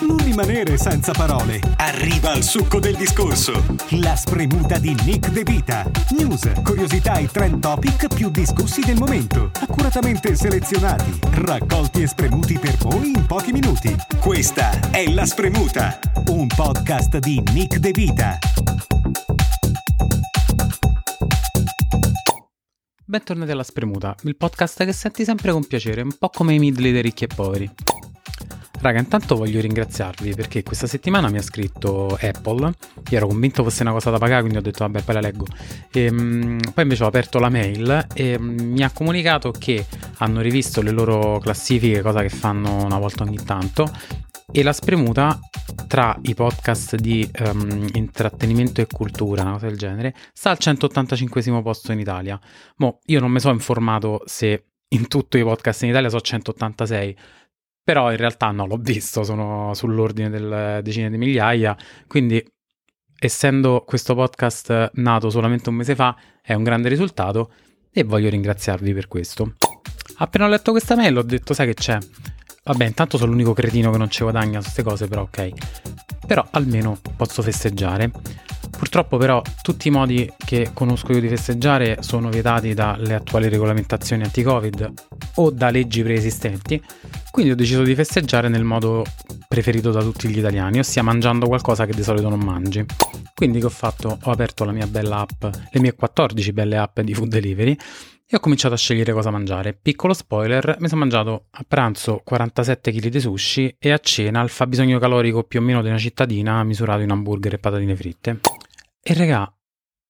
Non rimanere senza parole. Arriva al succo del discorso. La spremuta di Nick De Vita. News, curiosità e trend topic più discussi del momento. Accuratamente selezionati, raccolti e spremuti per voi in pochi minuti. Questa è La Spremuta, un podcast di Nick De Vita. Bentornati alla Spremuta, il podcast che senti sempre con piacere, un po' come i midli dei ricchi e poveri. Raga, intanto voglio ringraziarvi perché questa settimana mi ha scritto Apple. Io ero convinto fosse una cosa da pagare, quindi ho detto vabbè, poi la leggo. E, um, poi invece ho aperto la mail e um, mi ha comunicato che hanno rivisto le loro classifiche, cosa che fanno una volta ogni tanto. E la spremuta tra i podcast di um, intrattenimento e cultura, una cosa del genere, sta al 185 posto in Italia. Mo, io non mi sono informato se in tutti i podcast in Italia sono 186 però in realtà no, l'ho visto, sono sull'ordine delle decine di migliaia, quindi essendo questo podcast nato solamente un mese fa è un grande risultato e voglio ringraziarvi per questo. Appena ho letto questa mail ho detto sai che c'è? Vabbè, intanto sono l'unico cretino che non ci guadagna su queste cose, però ok. Però almeno posso festeggiare. Purtroppo però tutti i modi che conosco io di festeggiare sono vietati dalle attuali regolamentazioni anti-Covid o da leggi preesistenti, quindi ho deciso di festeggiare nel modo preferito da tutti gli italiani, ossia mangiando qualcosa che di solito non mangi. Quindi che ho fatto? Ho aperto la mia bella app, le mie 14 belle app di food delivery e ho cominciato a scegliere cosa mangiare. Piccolo spoiler, mi sono mangiato a pranzo 47 kg di sushi e a cena il fabbisogno calorico più o meno di una cittadina misurato in hamburger e patatine fritte. E regà,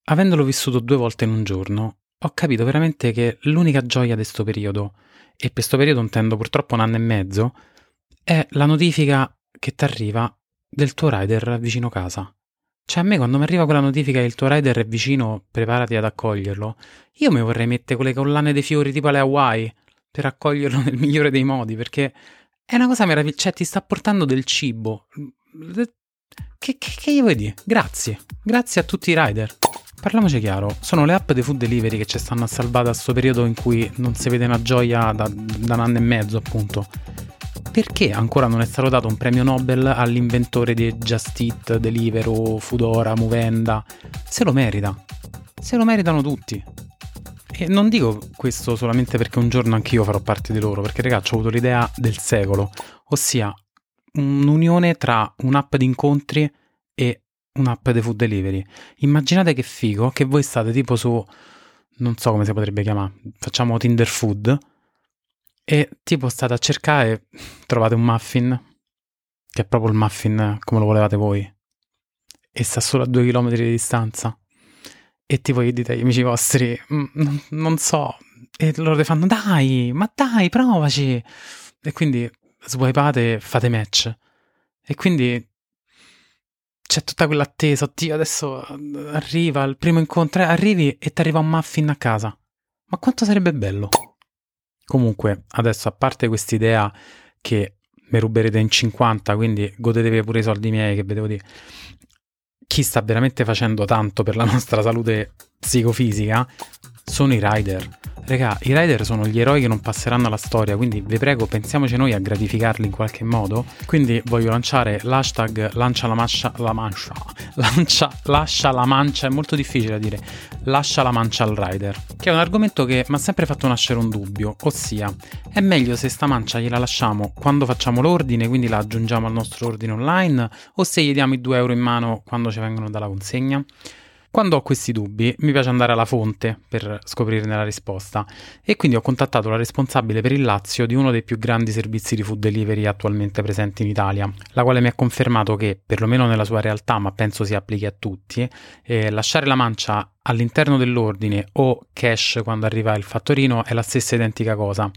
avendolo vissuto due volte in un giorno, ho capito veramente che l'unica gioia di questo periodo, e per questo periodo intendo purtroppo un anno e mezzo, è la notifica che ti arriva del tuo rider vicino casa. Cioè a me quando mi arriva quella notifica che il tuo rider è vicino, preparati ad accoglierlo, io mi vorrei mettere quelle collane dei fiori tipo alle Hawaii per accoglierlo nel migliore dei modi, perché è una cosa meravigliosa, cioè ti sta portando del cibo. Che, che, che gli vuoi dire? Grazie, grazie a tutti i rider. Parliamoci chiaro, sono le app dei food delivery che ci stanno a salvare da questo periodo in cui non si vede una gioia da, da un anno e mezzo, appunto perché ancora non è stato dato un premio Nobel all'inventore di Just Eat, Deliveroo, Foodora, Movenda? Se lo merita. Se lo meritano tutti. E non dico questo solamente perché un giorno anch'io farò parte di loro, perché ragazzi ho avuto l'idea del secolo, ossia un'unione tra un'app di incontri e un'app di food delivery. Immaginate che figo che voi state tipo su, non so come si potrebbe chiamare, facciamo Tinder Food, e tipo state a cercare trovate un muffin, che è proprio il muffin come lo volevate voi, e sta solo a due chilometri di distanza. E tipo gli dite agli amici vostri, mm, non so, e loro ti fanno dai, ma dai, provaci. E quindi swipate e fate match. E quindi c'è tutta quell'attesa, oddio, adesso arriva il primo incontro, arrivi e ti arriva un muffin a casa. Ma quanto sarebbe bello? Comunque, adesso a parte quest'idea che mi ruberete in 50, quindi godetevi pure i soldi miei, che vedevo di chi sta veramente facendo tanto per la nostra salute psicofisica sono i rider. Regà, i rider sono gli eroi che non passeranno alla storia, quindi vi prego, pensiamoci noi a gratificarli in qualche modo. Quindi voglio lanciare l'hashtag lancia la mancia, la mancia, lancia, lascia la mancia, è molto difficile da dire, lascia la mancia al rider, che è un argomento che mi ha sempre fatto nascere un dubbio, ossia, è meglio se sta mancia gliela lasciamo quando facciamo l'ordine, quindi la aggiungiamo al nostro ordine online, o se gli diamo i 2 euro in mano quando ci vengono dalla consegna? Quando ho questi dubbi, mi piace andare alla fonte per scoprirne la risposta. E quindi ho contattato la responsabile per il Lazio di uno dei più grandi servizi di food delivery attualmente presenti in Italia, la quale mi ha confermato che, perlomeno nella sua realtà, ma penso si applichi a tutti, eh, lasciare la mancia all'interno dell'ordine o cash quando arriva il fattorino è la stessa identica cosa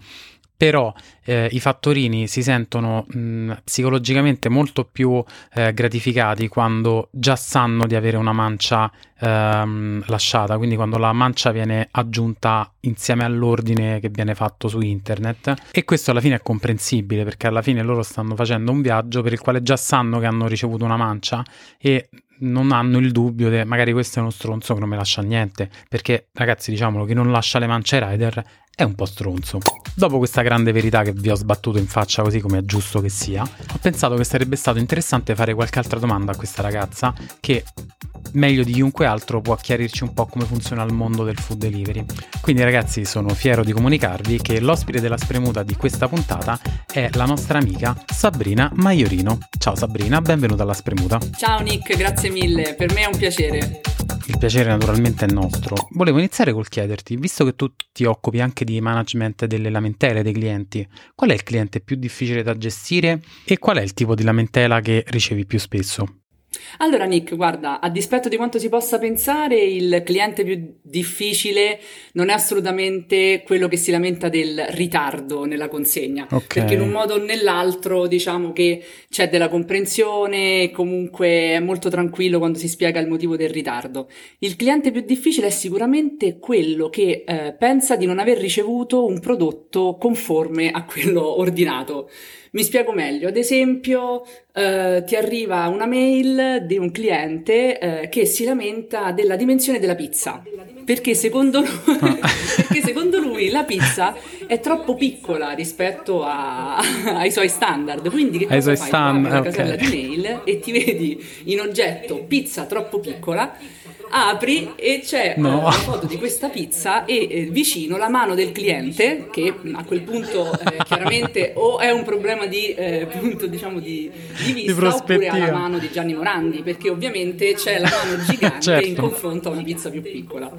però eh, i fattorini si sentono mh, psicologicamente molto più eh, gratificati quando già sanno di avere una mancia ehm, lasciata, quindi quando la mancia viene aggiunta insieme all'ordine che viene fatto su internet. E questo alla fine è comprensibile perché alla fine loro stanno facendo un viaggio per il quale già sanno che hanno ricevuto una mancia e non hanno il dubbio che magari questo è uno stronzo che non mi lascia niente perché ragazzi diciamolo chi non lascia le mance ai rider è un po' stronzo. Dopo questa grande verità che vi ho sbattuto in faccia così come è giusto che sia, ho pensato che sarebbe stato interessante fare qualche altra domanda a questa ragazza che meglio di chiunque altro può chiarirci un po' come funziona il mondo del food delivery. Quindi ragazzi sono fiero di comunicarvi che l'ospite della spremuta di questa puntata è la nostra amica Sabrina Maiorino. Ciao Sabrina, benvenuta alla spremuta. Ciao Nick, grazie mille, per me è un piacere. Il piacere naturalmente è nostro. Volevo iniziare col chiederti, visto che tu ti occupi anche di management delle lamentele dei clienti, qual è il cliente più difficile da gestire e qual è il tipo di lamentela che ricevi più spesso? Allora Nick, guarda, a dispetto di quanto si possa pensare, il cliente più difficile non è assolutamente quello che si lamenta del ritardo nella consegna, okay. perché in un modo o nell'altro diciamo che c'è della comprensione e comunque è molto tranquillo quando si spiega il motivo del ritardo. Il cliente più difficile è sicuramente quello che eh, pensa di non aver ricevuto un prodotto conforme a quello ordinato. Mi spiego meglio, ad esempio eh, ti arriva una mail di un cliente eh, che si lamenta della dimensione della pizza, perché secondo, lui, perché secondo lui la pizza è troppo piccola rispetto a, ai suoi standard, quindi che cosa fai? Stand, Vai casella okay. di mail e ti vedi in oggetto pizza troppo piccola apri e c'è no. una foto di questa pizza e eh, vicino la mano del cliente che a quel punto eh, chiaramente o è un problema di eh, punto diciamo di, di vista di oppure ha la mano di Gianni Morandi perché ovviamente c'è la mano gigante certo. in confronto a una pizza più piccola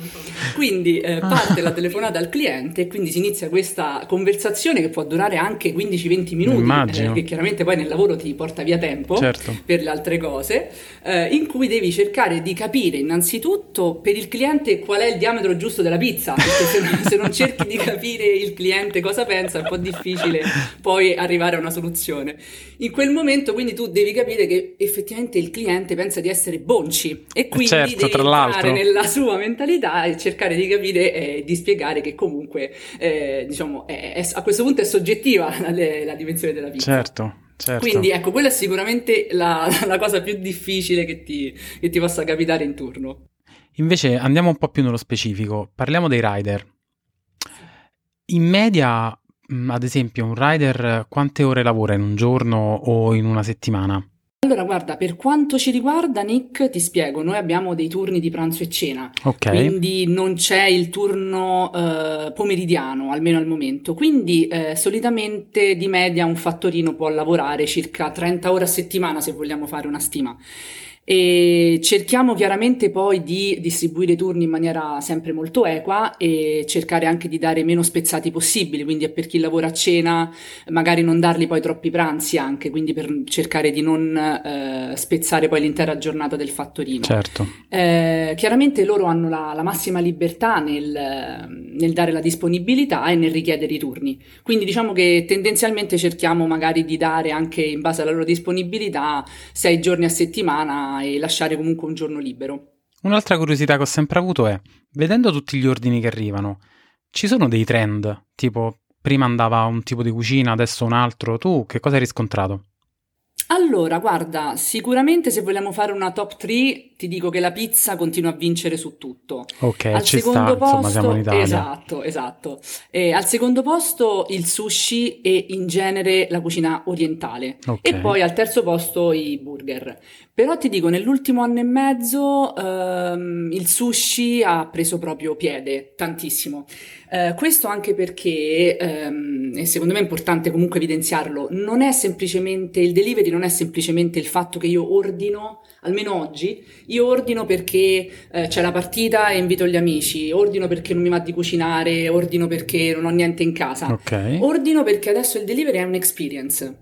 quindi eh, parte la telefonata al cliente e quindi si inizia questa conversazione che può durare anche 15-20 minuti eh, che chiaramente poi nel lavoro ti porta via tempo certo. per le altre cose eh, in cui devi cercare di capire innanzitutto innanzitutto per il cliente qual è il diametro giusto della pizza, perché se non, se non cerchi di capire il cliente cosa pensa è un po' difficile poi arrivare a una soluzione. In quel momento quindi tu devi capire che effettivamente il cliente pensa di essere bonci e quindi certo, devi entrare nella sua mentalità e cercare di capire e di spiegare che comunque eh, diciamo è, è, a questo punto è soggettiva la, la dimensione della pizza. Certo. Certo. Quindi ecco, quella è sicuramente la, la cosa più difficile che ti, che ti possa capitare in turno. Invece andiamo un po' più nello specifico, parliamo dei rider. In media, mm, ad esempio, un rider quante ore lavora in un giorno o in una settimana? Allora, guarda, per quanto ci riguarda, Nick, ti spiego, noi abbiamo dei turni di pranzo e cena, okay. quindi non c'è il turno eh, pomeridiano, almeno al momento. Quindi eh, solitamente di media un fattorino può lavorare circa 30 ore a settimana, se vogliamo fare una stima e cerchiamo chiaramente poi di distribuire i turni in maniera sempre molto equa e cercare anche di dare meno spezzati possibili, quindi per chi lavora a cena magari non dargli poi troppi pranzi anche, quindi per cercare di non eh, spezzare poi l'intera giornata del fattorino. Certo. Eh, chiaramente loro hanno la, la massima libertà nel, nel, dare la disponibilità e nel richiedere i turni, quindi diciamo che tendenzialmente cerchiamo magari di dare anche in base alla loro disponibilità sei giorni a settimana e lasciare comunque un giorno libero. Un'altra curiosità che ho sempre avuto è, vedendo tutti gli ordini che arrivano, ci sono dei trend, tipo prima andava un tipo di cucina, adesso un altro, tu che cosa hai riscontrato? Allora, guarda, sicuramente se vogliamo fare una top 3, ti dico che la pizza continua a vincere su tutto. Ok, al ci secondo sta, posto, insomma, siamo in Italia. Esatto, esatto. E al secondo posto il sushi e in genere la cucina orientale. Okay. E poi al terzo posto i burger. Però ti dico, nell'ultimo anno e mezzo ehm, il sushi ha preso proprio piede, tantissimo. Eh, questo anche perché, ehm, e secondo me è importante comunque evidenziarlo, non è semplicemente il delivery, non è semplicemente il fatto che io ordino, almeno oggi, io ordino perché eh, c'è la partita e invito gli amici, ordino perché non mi va di cucinare, ordino perché non ho niente in casa. Okay. Ordino perché adesso il delivery è un'experience.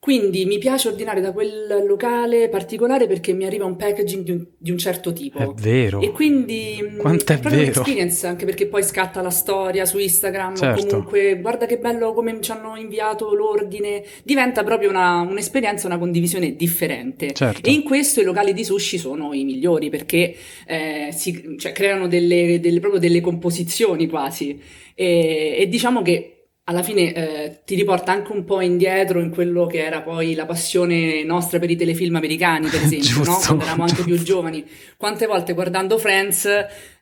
Quindi mi piace ordinare da quel locale particolare perché mi arriva un packaging di un, di un certo tipo. È vero. E quindi mm, Quanto è, è proprio vero. un'experience, anche perché poi scatta la storia su Instagram, certo. comunque guarda che bello come ci hanno inviato l'ordine, diventa proprio una, un'esperienza, una condivisione differente. Certo. E in questo i locali di sushi sono i migliori perché eh, si, cioè, creano delle, delle, proprio delle composizioni quasi. E, e diciamo che alla fine eh, ti riporta anche un po' indietro in quello che era poi la passione nostra per i telefilm americani, per esempio, giusto, no? quando eravamo giusto. anche più giovani. Quante volte guardando Friends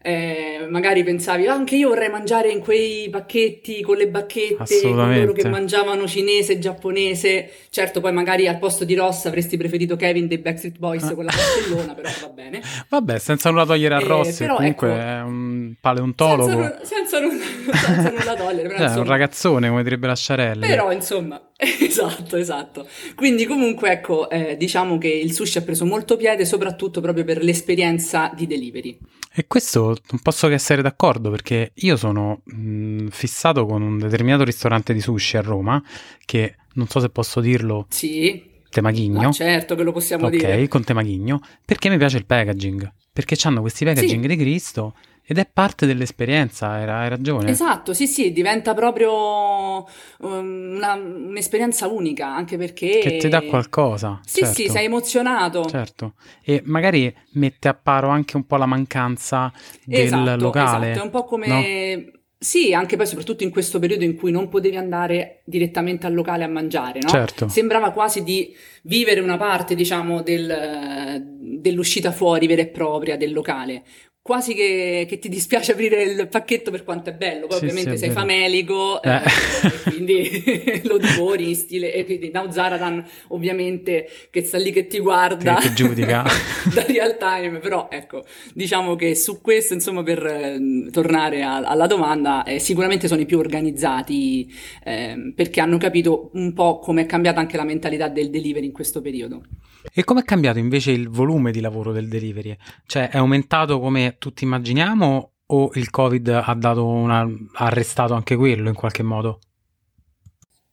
eh, magari pensavi ah, anche io vorrei mangiare in quei pacchetti con le bacchette, con loro che mangiavano cinese, giapponese. Certo, poi magari al posto di Ross avresti preferito Kevin dei Backstreet Boys con la castellona, però va bene. Vabbè, senza nulla togliere a Ross, eh, comunque ecco, è un paleontologo. Senza, senza, nulla, senza nulla togliere. Però, eh, insomma, un ragazzone, come direbbe la Sciarelli. Però, insomma, esatto, esatto. Quindi comunque, ecco, eh, diciamo che il sushi ha preso molto piede, soprattutto proprio per l'esperienza di delivery. E questo non posso che essere d'accordo perché io sono mh, fissato con un determinato ristorante di sushi a Roma che non so se posso dirlo. Sì. Temaghigno. Ma certo che lo possiamo okay, dire. Ok, con Temaghigno, perché mi piace il packaging. Perché hanno questi packaging sì. di Cristo ed è parte dell'esperienza, hai, ragione. Esatto, sì, sì, diventa proprio um, una, un'esperienza unica, anche perché... Che ti dà qualcosa. Sì, certo. sì, sei emozionato. Certo, e magari mette a paro anche un po' la mancanza del esatto, locale. Esatto, è un po' come... No? Sì, anche poi soprattutto in questo periodo in cui non potevi andare direttamente al locale a mangiare, no? Certo. Sembrava quasi di vivere una parte, diciamo, del, dell'uscita fuori vera e propria del locale quasi che, che, ti dispiace aprire il pacchetto per quanto è bello. Poi, sì, ovviamente, sì, sei famelico, eh. Eh, quindi lo divori in stile. E quindi Now Zaradan, ovviamente, che sta lì che ti guarda, che, che giudica da real time. Però, ecco, diciamo che su questo, insomma, per eh, tornare a, alla domanda, eh, sicuramente sono i più organizzati ehm, perché hanno capito un po' come è cambiata anche la mentalità del delivery in questo periodo. E come è cambiato invece il volume di lavoro del delivery? Cioè, è aumentato come tutti immaginiamo o il Covid ha, dato una, ha arrestato anche quello in qualche modo?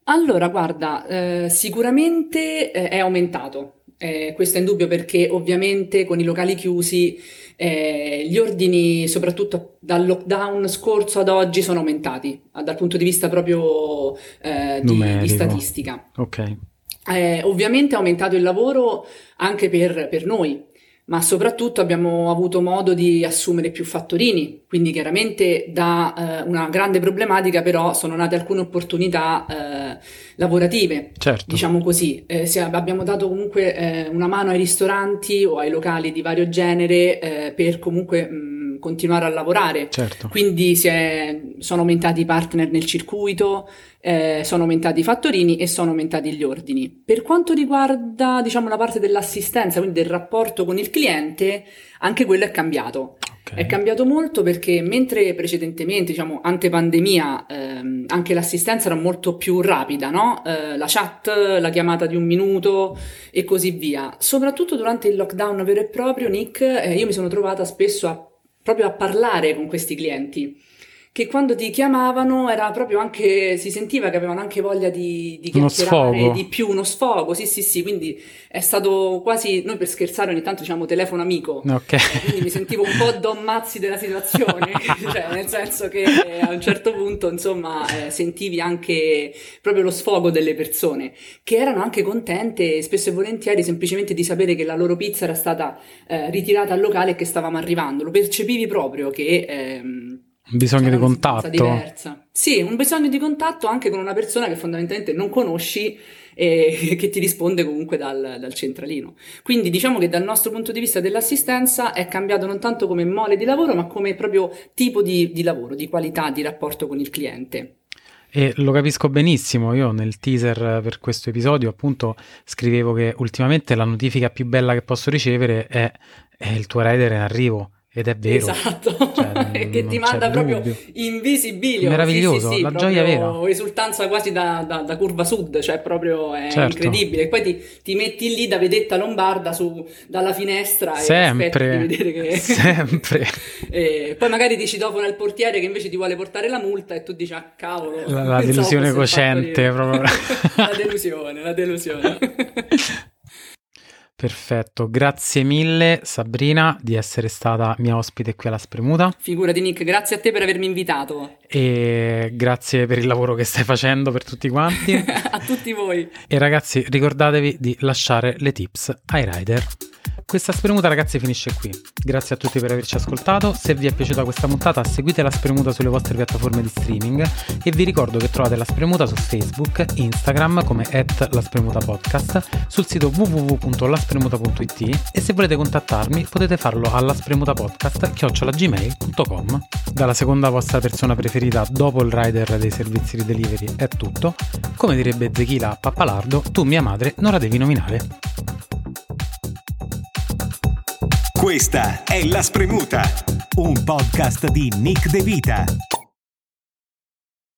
Allora, guarda, eh, sicuramente eh, è aumentato. Eh, questo è indubbio perché ovviamente con i locali chiusi eh, gli ordini, soprattutto dal lockdown scorso ad oggi, sono aumentati dal punto di vista proprio eh, di, di, statistica. Ok. Eh, ovviamente ha aumentato il lavoro anche per, per noi, ma soprattutto abbiamo avuto modo di assumere più fattorini, quindi chiaramente da eh, una grande problematica però sono nate alcune opportunità eh, lavorative, certo. diciamo così. Eh, abbiamo dato comunque eh, una mano ai ristoranti o ai locali di vario genere eh, per comunque mh, continuare a lavorare, certo. quindi è, sono aumentati i partner nel circuito, eh, sono aumentati i fattorini e sono aumentati gli ordini. Per quanto riguarda, diciamo, la parte dell'assistenza, quindi del rapporto con il cliente, anche quello è cambiato. Okay. È cambiato molto perché mentre precedentemente, diciamo, ante pandemia, ehm, anche l'assistenza era molto più rapida, no? Eh, la chat, la chiamata di un minuto e così via. Soprattutto durante il lockdown vero e proprio, Nick, eh, io mi sono trovata spesso a, proprio a parlare con questi clienti che quando ti chiamavano era proprio anche, si sentiva che avevano anche voglia di, di chiacchierare di più, uno sfogo, sì sì sì, quindi è stato quasi, noi per scherzare ogni tanto diciamo telefono amico, okay. quindi mi sentivo un po' Don Mazzi della situazione, cioè nel senso che a un certo punto insomma eh, sentivi anche proprio lo sfogo delle persone, che erano anche contente spesso e volentieri semplicemente di sapere che la loro pizza era stata eh, ritirata al locale e che stavamo arrivando, lo percepivi proprio che... Ehm, un bisogno di contatto. Diversa. Sì, un bisogno di contatto anche con una persona che fondamentalmente non conosci e che ti risponde comunque dal, dal, centralino. Quindi diciamo che dal nostro punto di vista dell'assistenza è cambiato non tanto come mole di lavoro, ma come proprio tipo di, di lavoro, di qualità di rapporto con il cliente. E lo capisco benissimo, io nel teaser per questo episodio appunto scrivevo che ultimamente la notifica più bella che posso ricevere è, è il tuo rider in arrivo ed è vero. Esatto, cioè, che ti manda proprio in visibilio. Meraviglioso, sì, sì, sì, la gioia vera. Esultanza quasi da, da, da, curva sud, cioè proprio è certo. incredibile. E poi ti, ti, metti lì da vedetta lombarda su, dalla finestra sempre, e aspetti di vedere che... Sempre. e poi magari ti citofono il portiere che invece ti vuole portare la multa e tu dici, ah cavolo. La, la delusione cosciente proprio. la delusione, la delusione. Perfetto, grazie mille Sabrina di essere stata mia ospite qui alla Spremuta. Figurati Nick, grazie a te per avermi invitato. E grazie per il lavoro che stai facendo per tutti quanti. a tutti voi. E ragazzi ricordatevi di lasciare le tips ai rider. Questa spremuta ragazzi finisce qui. Grazie a tutti per averci ascoltato. Se vi è piaciuta questa puntata seguite la spremuta sulle vostre piattaforme di streaming e vi ricordo che trovate la spremuta su Facebook, Instagram come at la spremuta podcast, sul sito www.laspremuta.it e se volete contattarmi potete farlo alla spremutapodcast.gmail.com Dalla seconda vostra persona preferita dopo il rider dei servizi di delivery è tutto. Come direbbe Zechila Pappalardo, tu mia madre non la devi nominare. Questa è La Spremuta, un podcast di Nick De Vita.